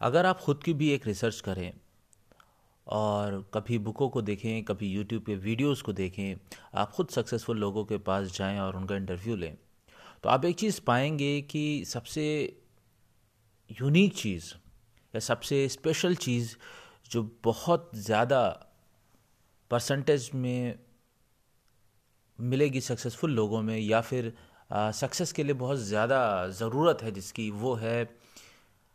अगर आप ख़ुद की भी एक रिसर्च करें और कभी बुकों को देखें, कभी यूट्यूब पे वीडियोस को देखें, आप ख़ुद सक्सेसफुल लोगों के पास जाएँ और उनका इंटरव्यू लें तो आप एक चीज़ पाएँगे कि सबसे यूनिक चीज़ या सबसे स्पेशल चीज़ जो बहुत ज़्यादा परसेंटेज में मिलेगी सक्सेसफुल लोगों में या फिर सक्सेस के लिए बहुत ज़्यादा ज़रूरत है जिसकी, वो है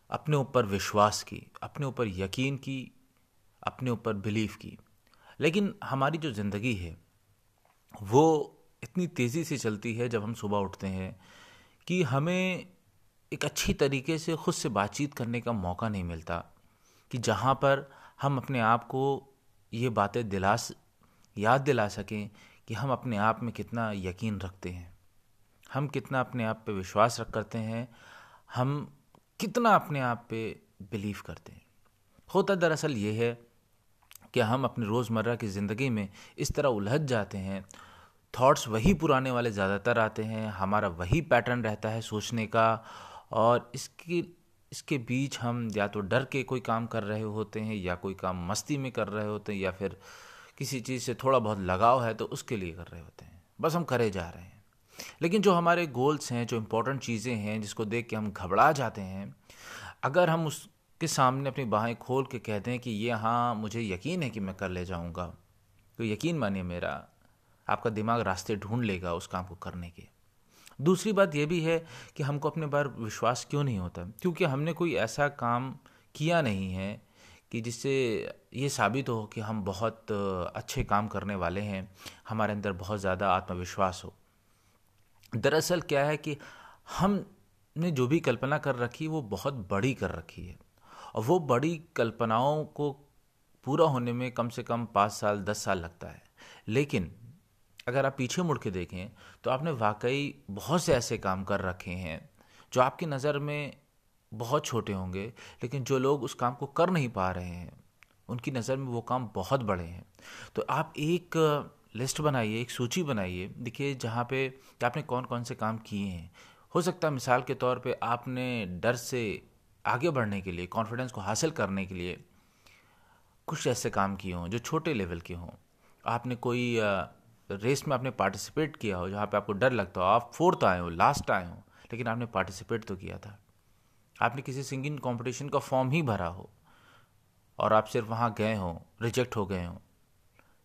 अपने ऊपर विश्वास की, अपने ऊपर यकीन की, अपने ऊपर बिलीफ की। लेकिन हमारी जो ज़िंदगी है, वो इतनी तेज़ी से चलती है जब हम सुबह उठते हैं कि हमें एक अच्छी तरीके से ख़ुद से बातचीत करने का मौका नहीं मिलता कि जहाँ पर हम अपने आप को ये बातें दिला याद दिला सकें कि हम अपने आप में कितना यकीन रखते हैं। हम कितना अपने आप पे विश्वास रख करते हैं, हम कितना अपने आप पे बिलीव करते हैं। होता दरअसल ये है कि हम अपने रोज़मर्रा की ज़िंदगी में इस तरह उलझ जाते हैं थॉट्स वही पुराने वाले ज़्यादातर आते हैं, हमारा वही पैटर्न रहता है सोचने का, और इसकी, इसके बीच हम या तो डर के कोई काम कर रहे होते हैं, या कोई काम मस्ती में कर रहे होते हैं, या फिर किसी चीज़ से थोड़ा बहुत लगाव है तो उसके लिए कर रहे होते हैं। बस हम करे जा रहे हैं। लेकिन जो हमारे गोल्स हैं, जो इम्पोर्टेंट चीज़ें हैं, जिसको देख के हम घबरा जाते हैं, अगर हम उसके सामने अपनी बाहें खोल के कहते हैं कि ये हाँ मुझे यकीन है कि मैं कर ले जाऊँगा तो यकीन मानिए मेरा, आपका दिमाग रास्ते ढूंढ लेगा उस काम को करने के। दूसरी बात यह भी है कि हमको अपने बार विश्वास क्यों नहीं होता? क्योंकि हमने कोई ऐसा काम किया नहीं है कि जिससे ये साबित हो कि हम बहुत अच्छे काम करने वाले हैं, हमारे अंदर बहुत ज़्यादा आत्मविश्वास हो। दरअसल क्या है कि हमने जो भी कल्पना कर रखी, वो बहुत बड़ी कर रखी है। और वो बड़ी कल्पनाओं को पूरा होने में कम से कम पाँच साल, दस साल लगता है। लेकिन अगर आप पीछे मुड़ के देखें तो आपने वाकई बहुत से ऐसे काम कर रखे हैं, जो आपकी नज़र में बहुत छोटे होंगे, लेकिन जो लोग उस काम को कर नहीं पा रहे हैं, उनकी नज़र में वो काम बहुत बड़े हैं। तो आप एक लिस्ट बनाइए, एक सूची बनाइए। देखिए, जहाँ पे आपने कौन कौन से काम किए हैं। हो सकता है मिसाल के तौर पे आपने डर से आगे बढ़ने के लिए कॉन्फिडेंस को हासिल करने के लिए कुछ ऐसे काम किए हों, जो छोटे लेवल के हों। आपने कोई रेस में आपने पार्टिसिपेट किया हो, जहाँ पे आपको डर लगता हो, आप फोर्थ आए हो लास्ट आए हो, लेकिन आपने पार्टिसिपेट तो किया था। आपने किसी सिंगिंग कंपटीशन का फॉर्म ही भरा हो, और आप सिर्फ़ वहाँ गए हों रिजेक्ट हो गए हों।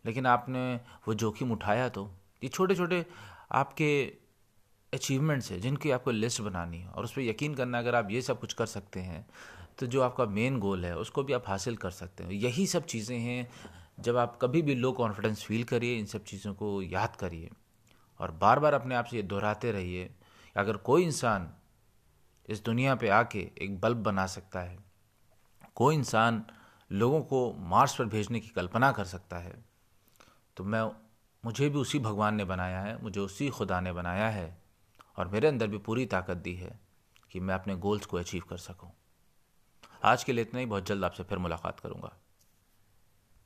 लेकिन आपने वो जोखिम उठाया तो। ये छोटे छोटे आपके अचीवमेंट्स हैं, जिनकी आपको लिस्ट बनानी है और उस पर यकीन करना अगर आप ये सब कुछ कर सकते हैं तो जो आपका मेन गोल है, उसको भी आप हासिल कर सकते हो। यही सब चीज़ें हैं, जब आप कभी भी लो कॉन्फिडेंस फील करिए, इन सब चीज़ों को याद करिए और बार बार अपने आप से ये दोहराते रहिए, अगर कोई इंसान इस दुनिया पे आके एक बल्ब बना सकता है, कोई इंसान लोगों को मार्स पर भेजने की कल्पना कर सकता है तो मैं, मुझे भी उसी भगवान ने बनाया है, मुझे उसी खुदा ने बनाया है और मेरे अंदर भी पूरी ताकत दी है कि मैं अपने गोल्स को अचीव कर सकूँ। आज के लिए इतना ही, बहुत जल्द आपसे फिर मुलाकात करूँगा